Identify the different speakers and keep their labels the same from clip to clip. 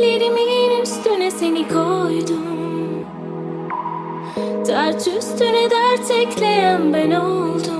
Speaker 1: Ellerimin üstüne seni koydum. Dert üstüne dert ekleyen ben oldum.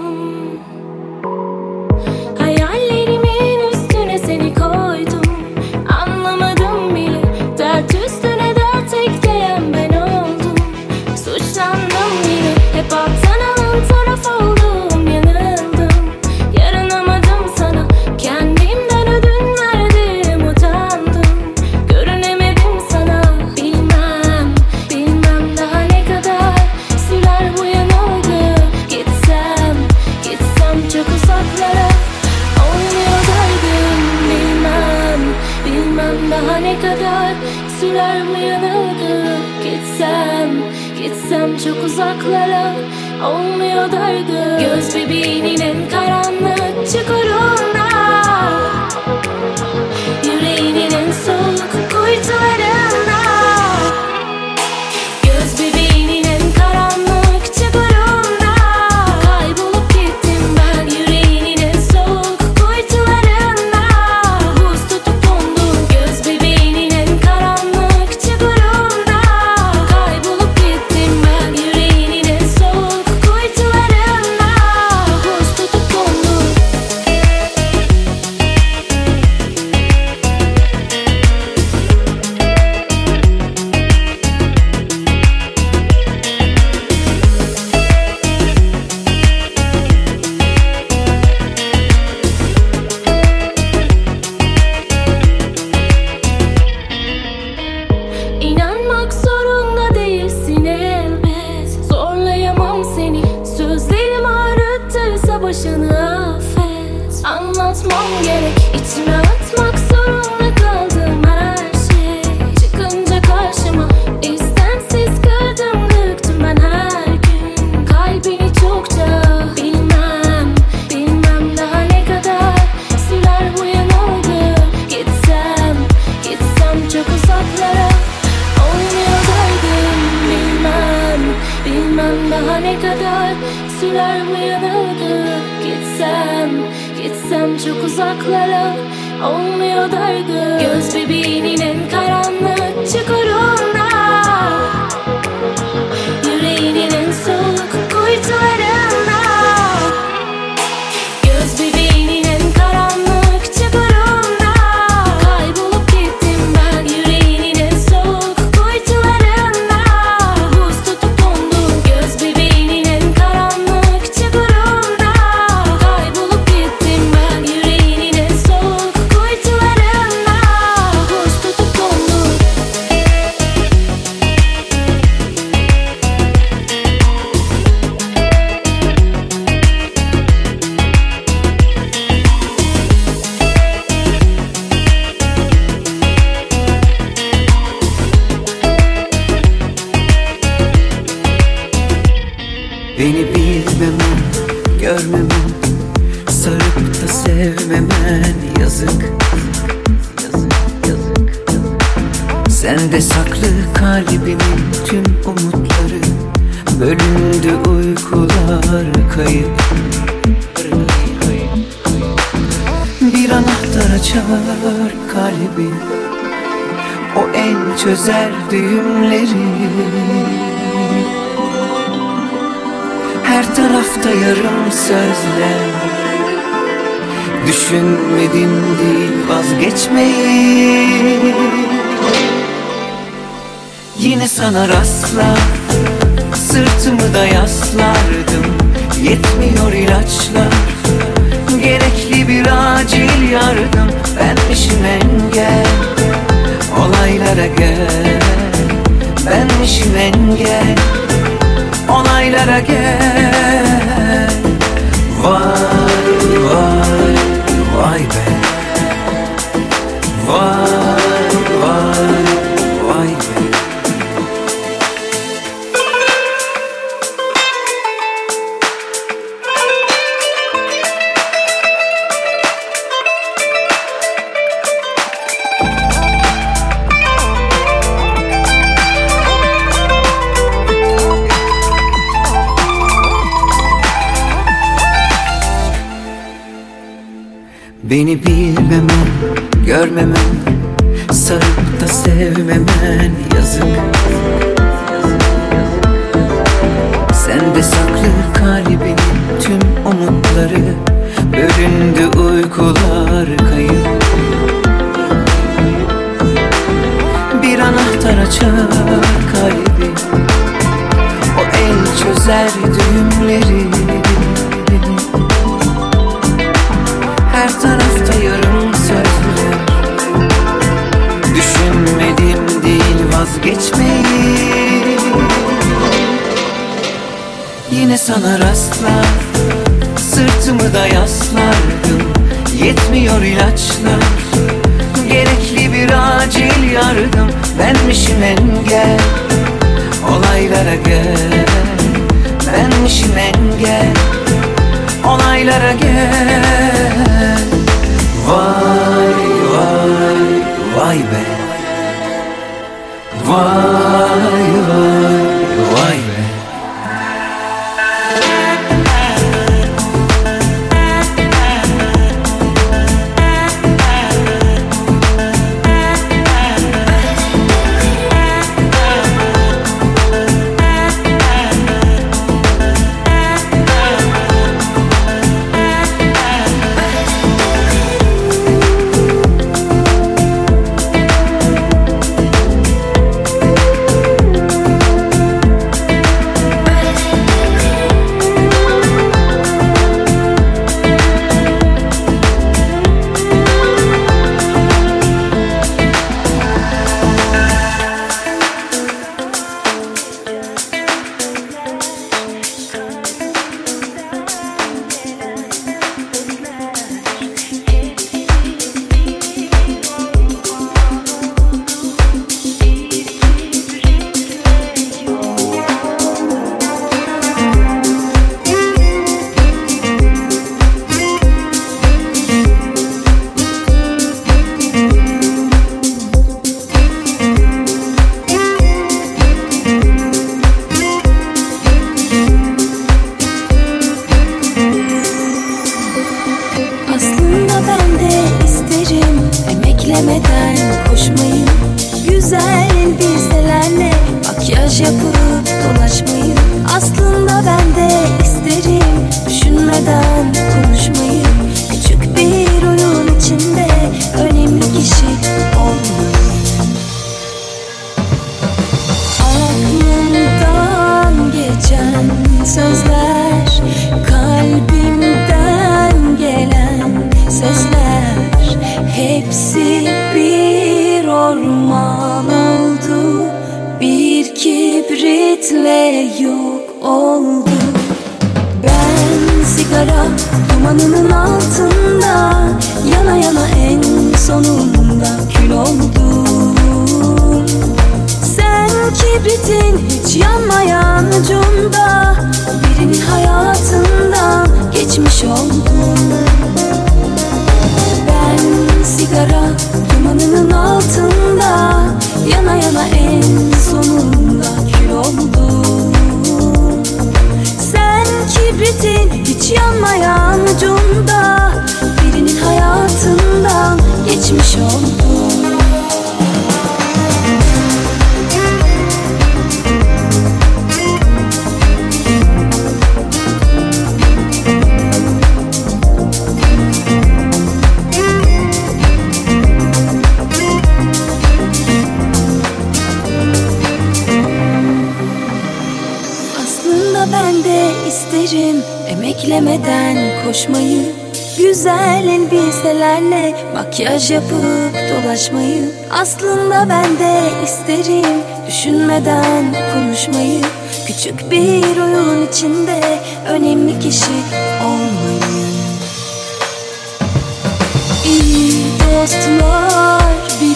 Speaker 2: kayıp. Bir anahtar açar kalbi. O el çözer düğümleri. Her tarafta yarım sözler. Düşünmedim değil vazgeçmeyi. Yine sana rastlar Sırtımı da yaslardım. Yetmiyor ilaçlar. Gerekli bir acil yardım. Ben işin engel Olaylara gel. Ben işin engel Olaylara gel. Vay vay vay be. Vay vay. Beni bilmemen, görmemen Sarıp da sevmemen yazık Sen de saklı kalbini tüm umutları Bölündü uykular kayıp. Bir anahtar açar kalbi O el çözer düğümleri. Her tarafta yarım sözler Düşünmedim değil vazgeçmeyi. Yine sana rastlar Sırtımı da yaslardım. Yetmiyor ilaçlar Gerekli bir acil yardım. Benmişim engel Olaylara gel. Benmişim engel Olaylara gel Vai, vai, vai, bē. vai, vai.
Speaker 3: Aslında ben de isterim. Emeklemeden koşmayı. Güzel elbiselerle makyaj yapıp dolaşmayı. Aslında ben de isterim düşünmeden konuşmayı. Küçük bir oyun içinde önemli kişi olmayı. İyi dostlar biriktirdim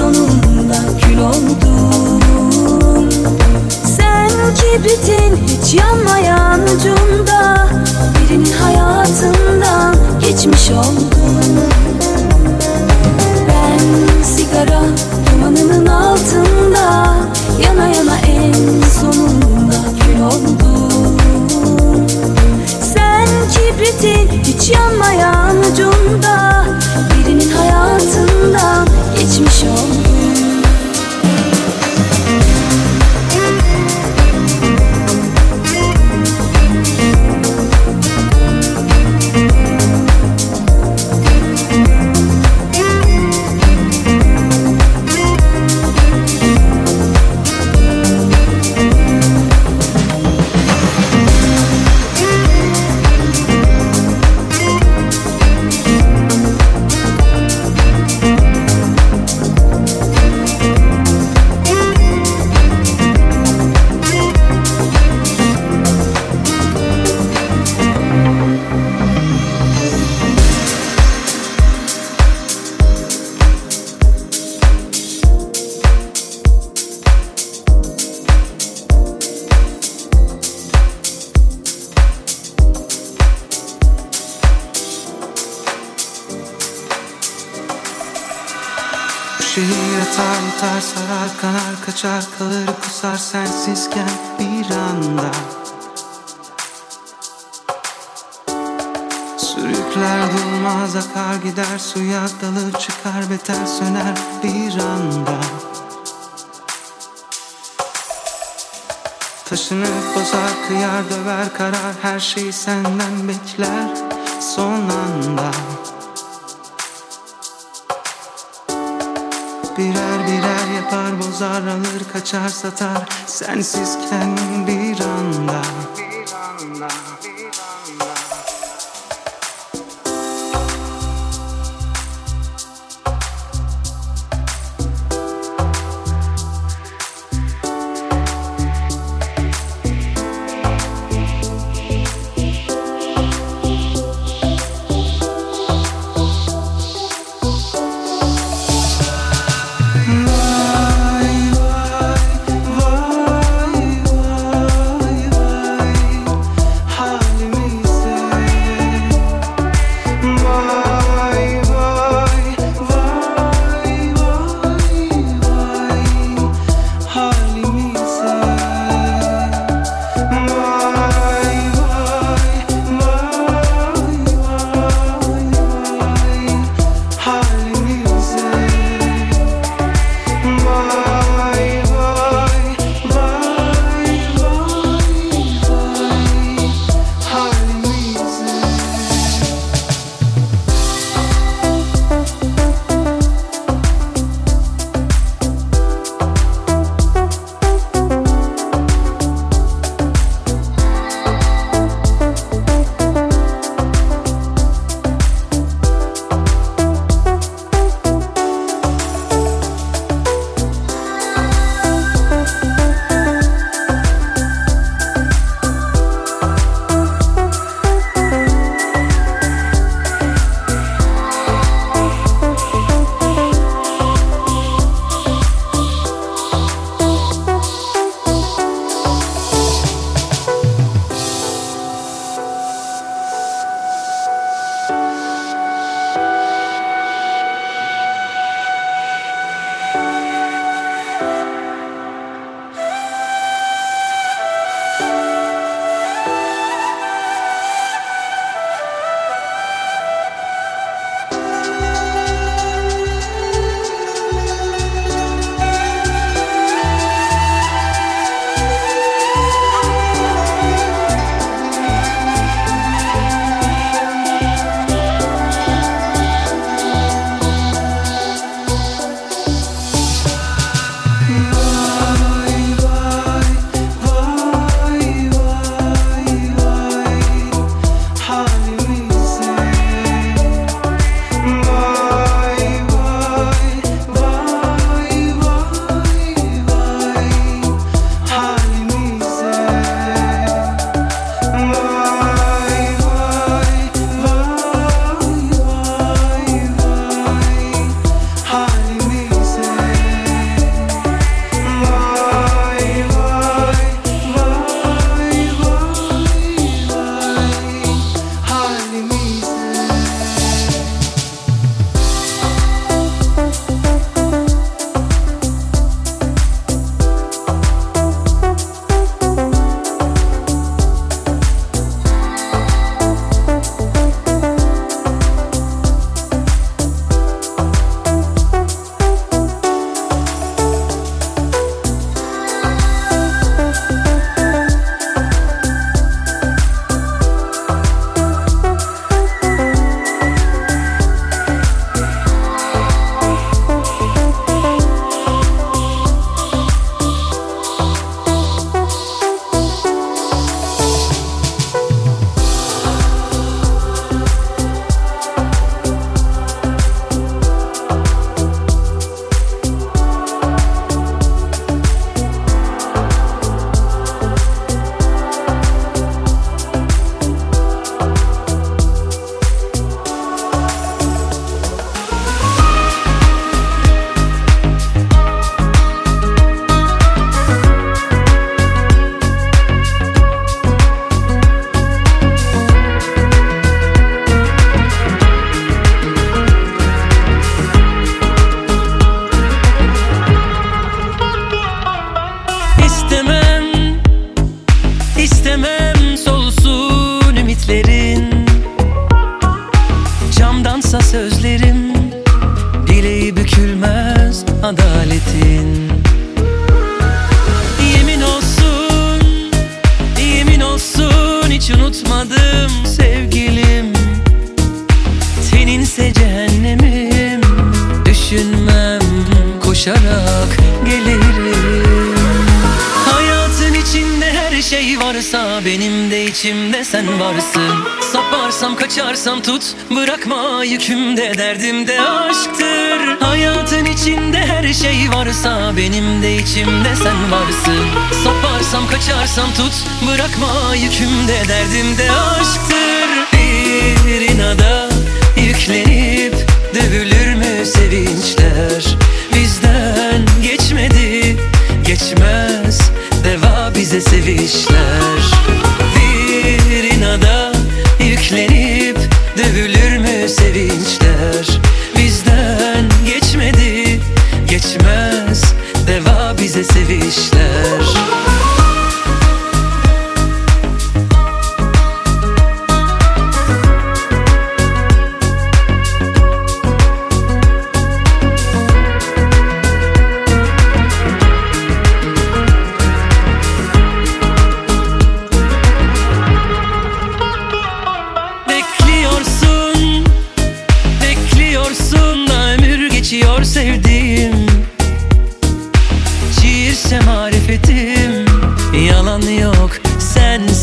Speaker 3: sonunda kül oldum Sen kibritin hiç yanmayan ucunda Birinin hayatından geçmiş oldum Ben sigara dumanının altında Yana yana en sonunda kül oldum gittin hiç yanmayan ucunda Birinin hayatından geçmiş oldun
Speaker 4: kalır kusar sensizken bir anda. Sürükler durmaz akar gider suya dalır çıkar beter söner bir anda. Taşınıp bozar kıyar döver karar her şeyi senden bekler son anda bozar alır kaçar satar Bir anda, bir anda.
Speaker 5: Tut Bırakma yükümde derdimde aşktır. Hayatın içinde her şey varsa Benim de içimde sen varsın. Saparsam kaçarsam tut Bırakma yükümde derdimde aşktır. Bir inada yüklenip Dövülür mü sevinçler? Bizden geçmedi Geçmez Deva bize sevişler. Bir inada yüklenip sevinçler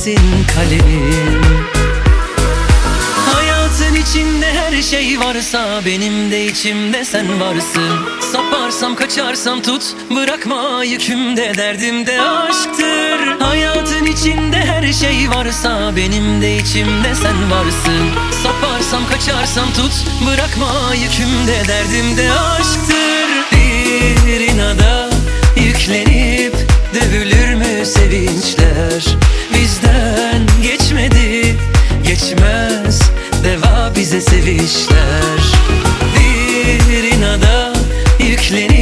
Speaker 5: sensin kalemim. Hayatın içinde her şey varsa Benim de içimde sen varsın. Saparsam kaçarsam tut Bırakma yükümde derdimde aşktır. Hayatın içinde her şey varsa Benim de içimde sen varsın. Saparsam kaçarsam tut Bırakma yükümde derdimde aşktır. Bir inada yüklenip Dövülür mü sevinçler Bizden geçmedi. Geçmez Deva bize sevişler. Bir inada yüklenip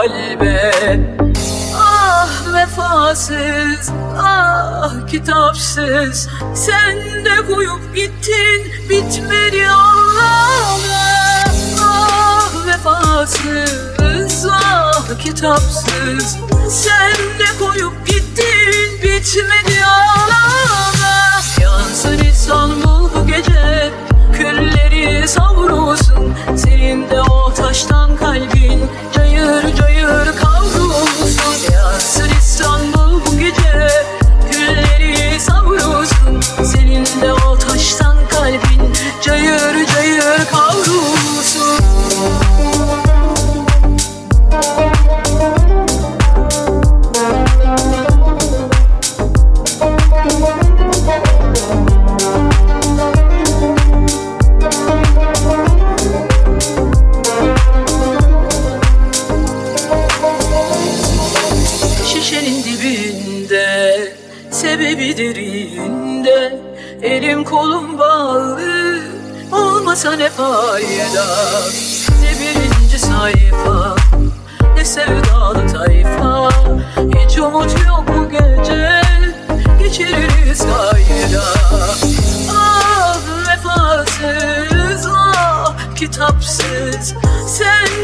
Speaker 6: kalbe Ah vefasız, ah kitapsız. Sen de koyup gittin bitmedi ağlama Ah vefasız, ah kitapsız. Sen de koyup gittin bitmedi ağlama Yansın İstanbul bu gece Külleri savrulsun. Senin de o taştan kalbin Cayır cayır kavrulsun. Yansın İstanbul bu gece. Külleri savrulsun. Senin de o Elim kolum bağlı Olmasa ne fayda? Ne birinci sayfa Ne sevdalı tayfa. Hiç umut yok bu gece Geçiririz kayda Ah Vefasız ah kitapsız Sen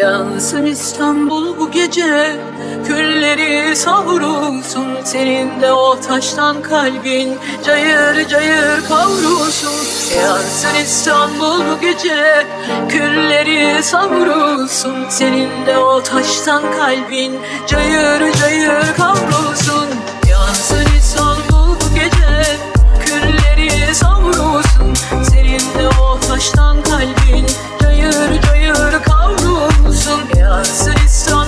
Speaker 6: Yansın İstanbul bu gece Külleri savrulsun Senin de o taştan kalbin. Cayır cayır kavrulsun Yansın İstanbul bu gece Külleri savrulsun Senin de o taştan kalbin. Cayır cayır kavrulsun Yansın İstanbul bu gece Külleri savrulsun Senin de o taştan kalbin. Cayır cayır kavrulsun Yansın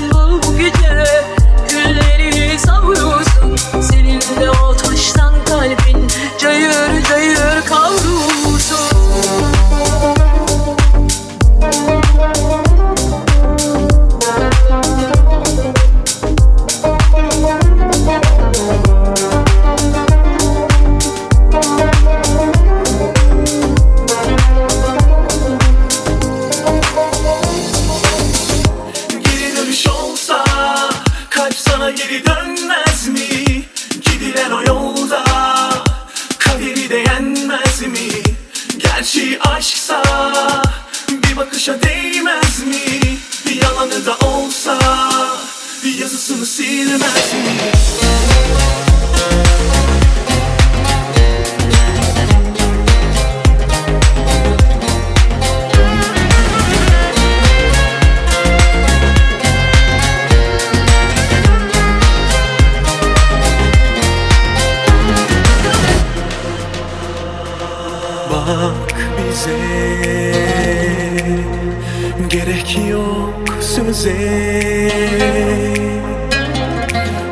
Speaker 4: Gerek yok söze.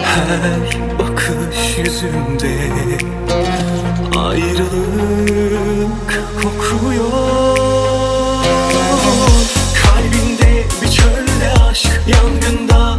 Speaker 4: Her bakış yüzünde Ayrılık kokuyor Kalbinde bir çölde aşk Yangında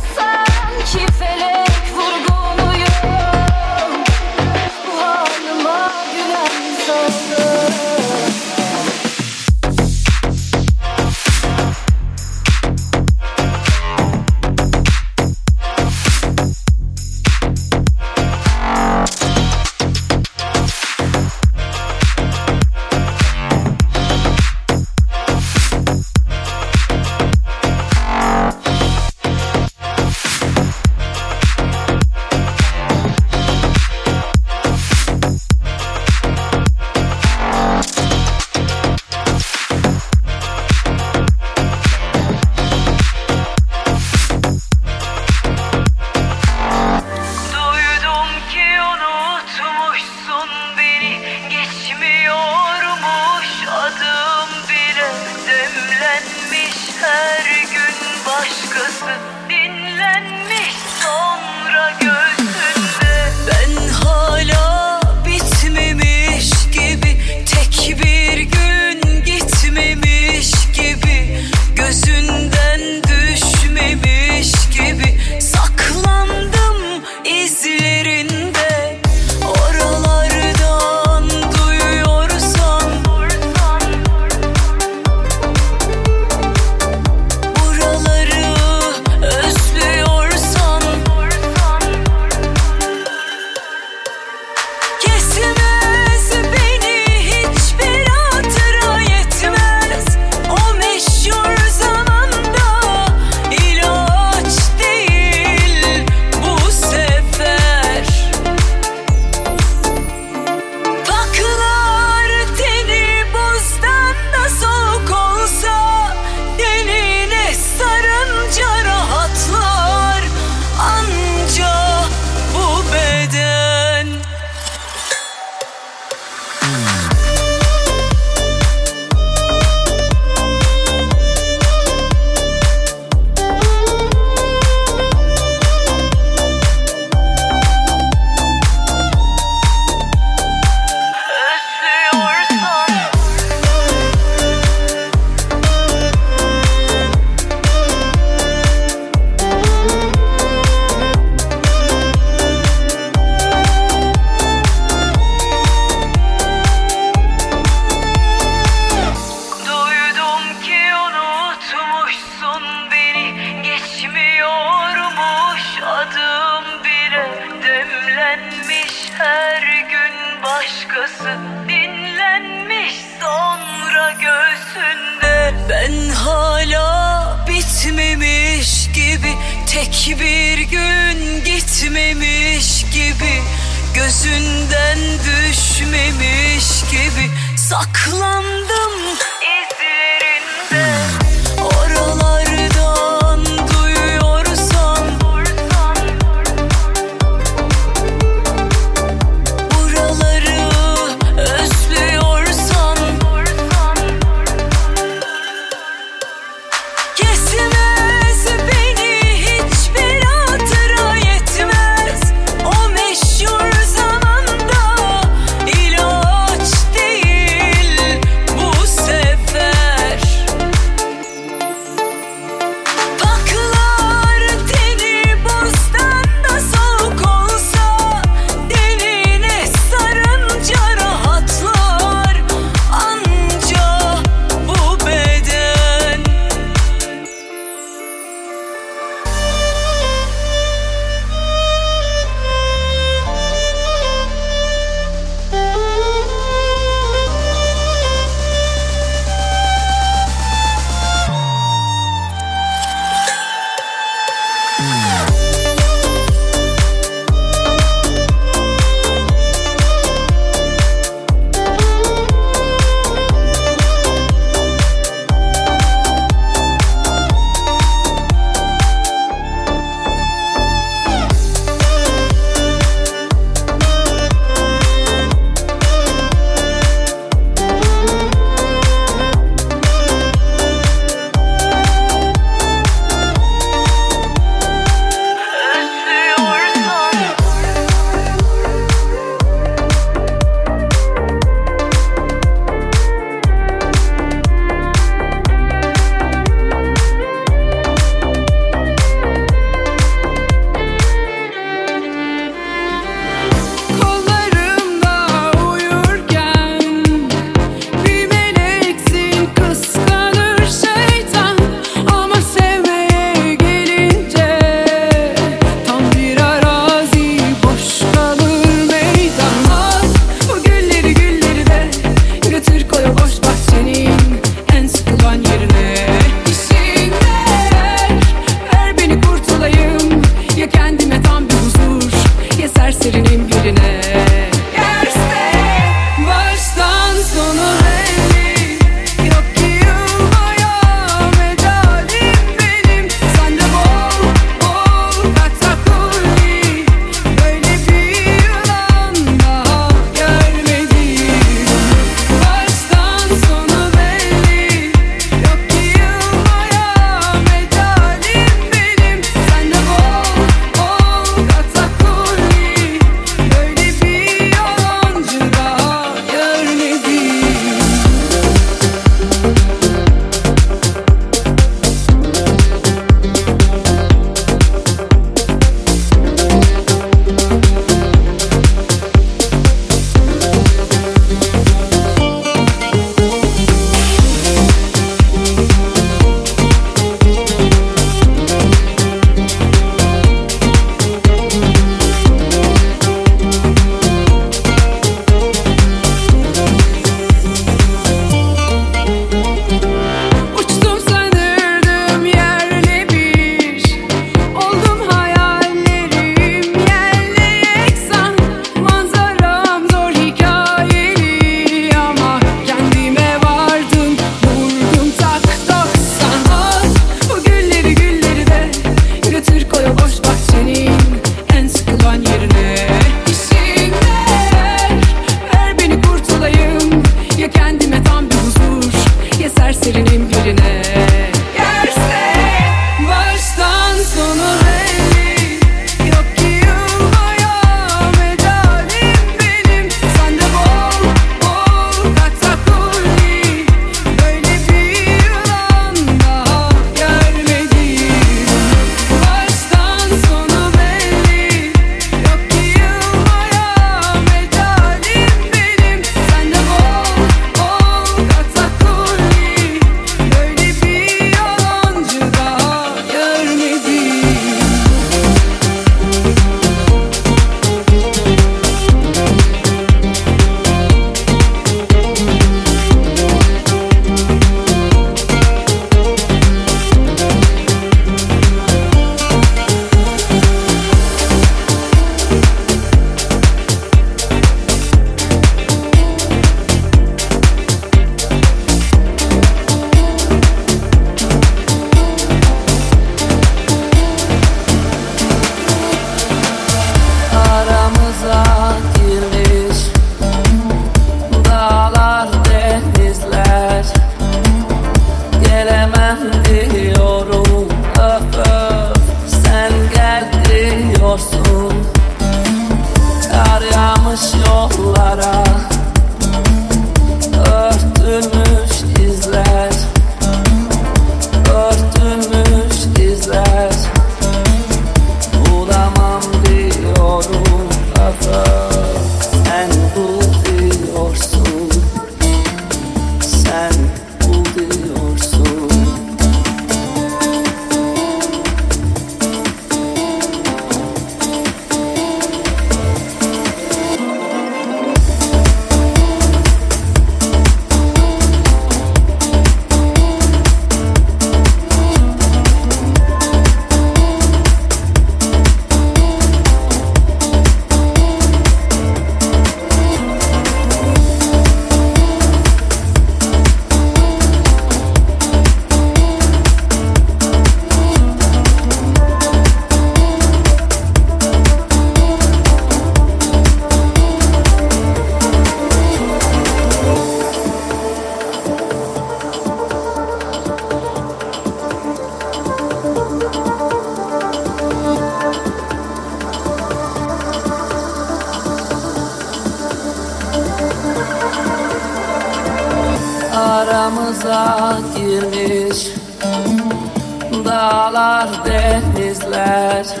Speaker 6: affet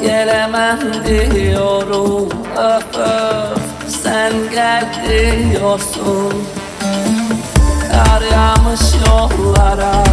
Speaker 6: Gelemem diyorum. Öf öf Sen gel diyorsun. Kar yağmış yollara.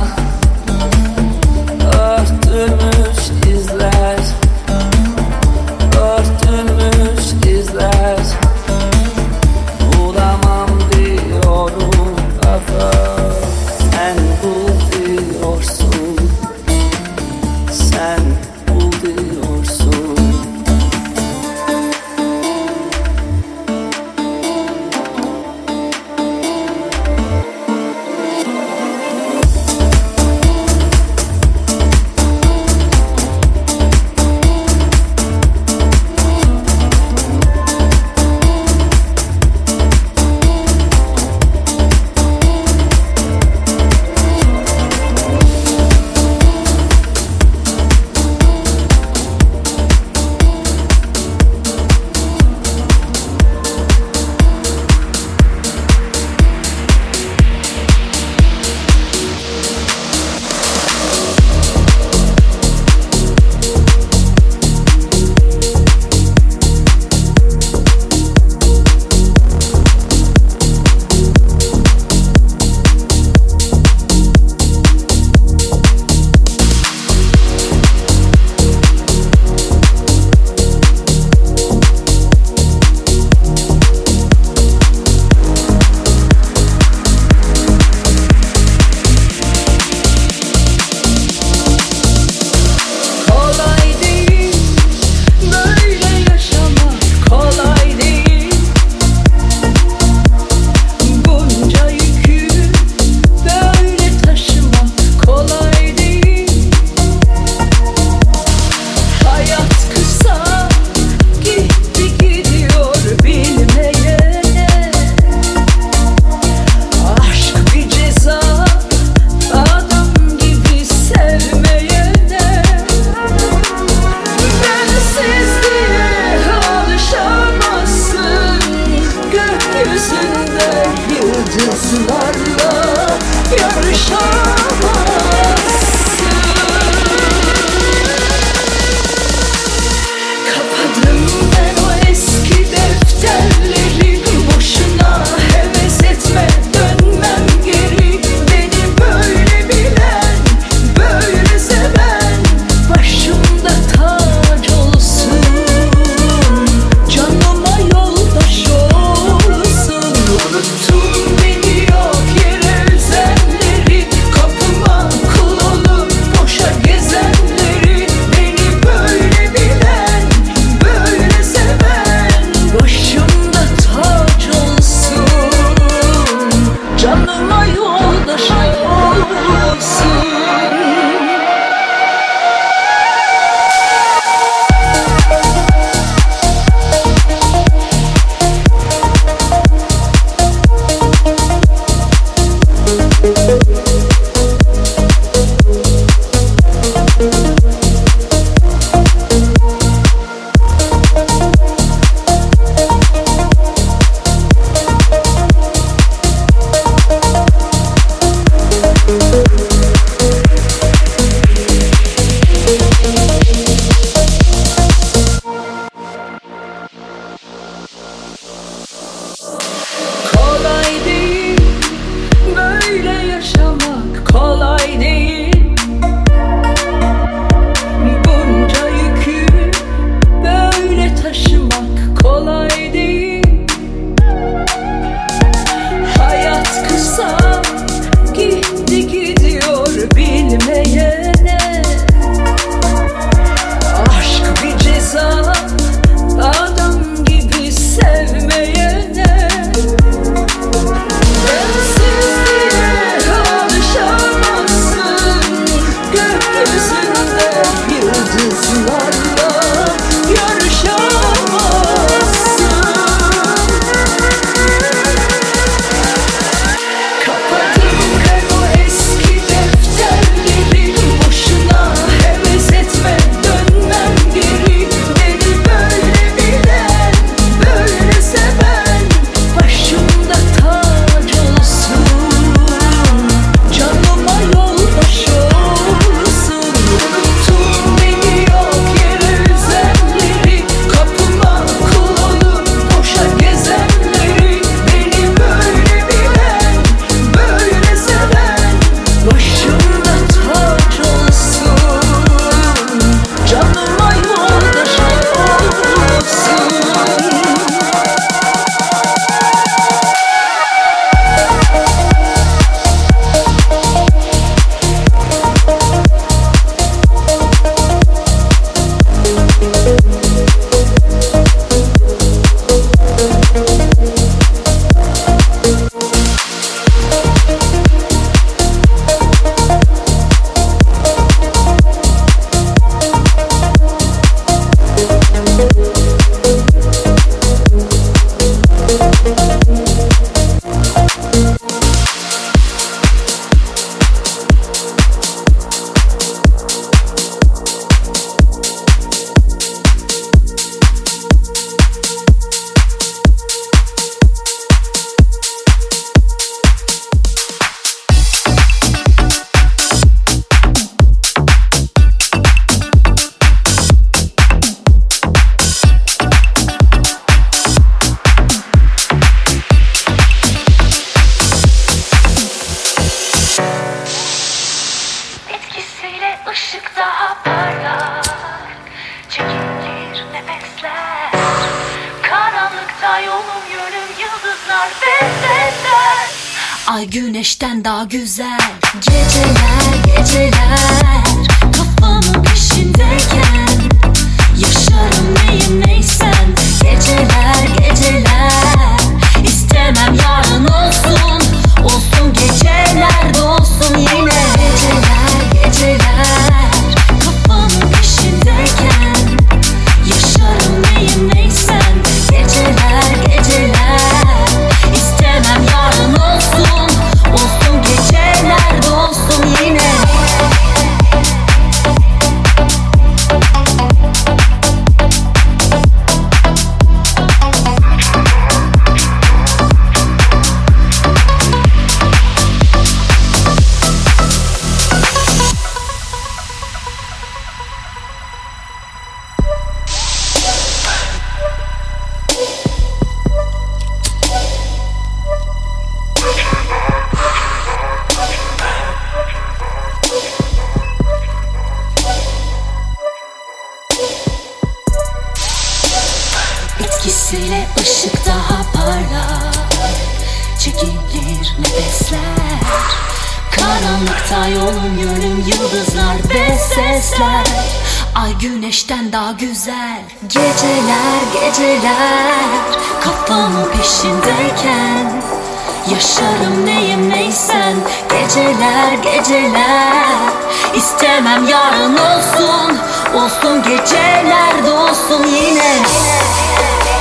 Speaker 7: güzel Geceler geceler. Kafam peşindeyken Yaşarım neyim neysen. Geceler geceler. İstemem yarın olsun Olsun geceler dolsun yine, yine.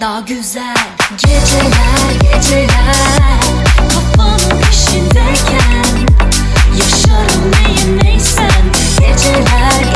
Speaker 7: daha güzel. Geceler geceler Kafanın peşindeyken. Yaşarım neyim neysen. Geceler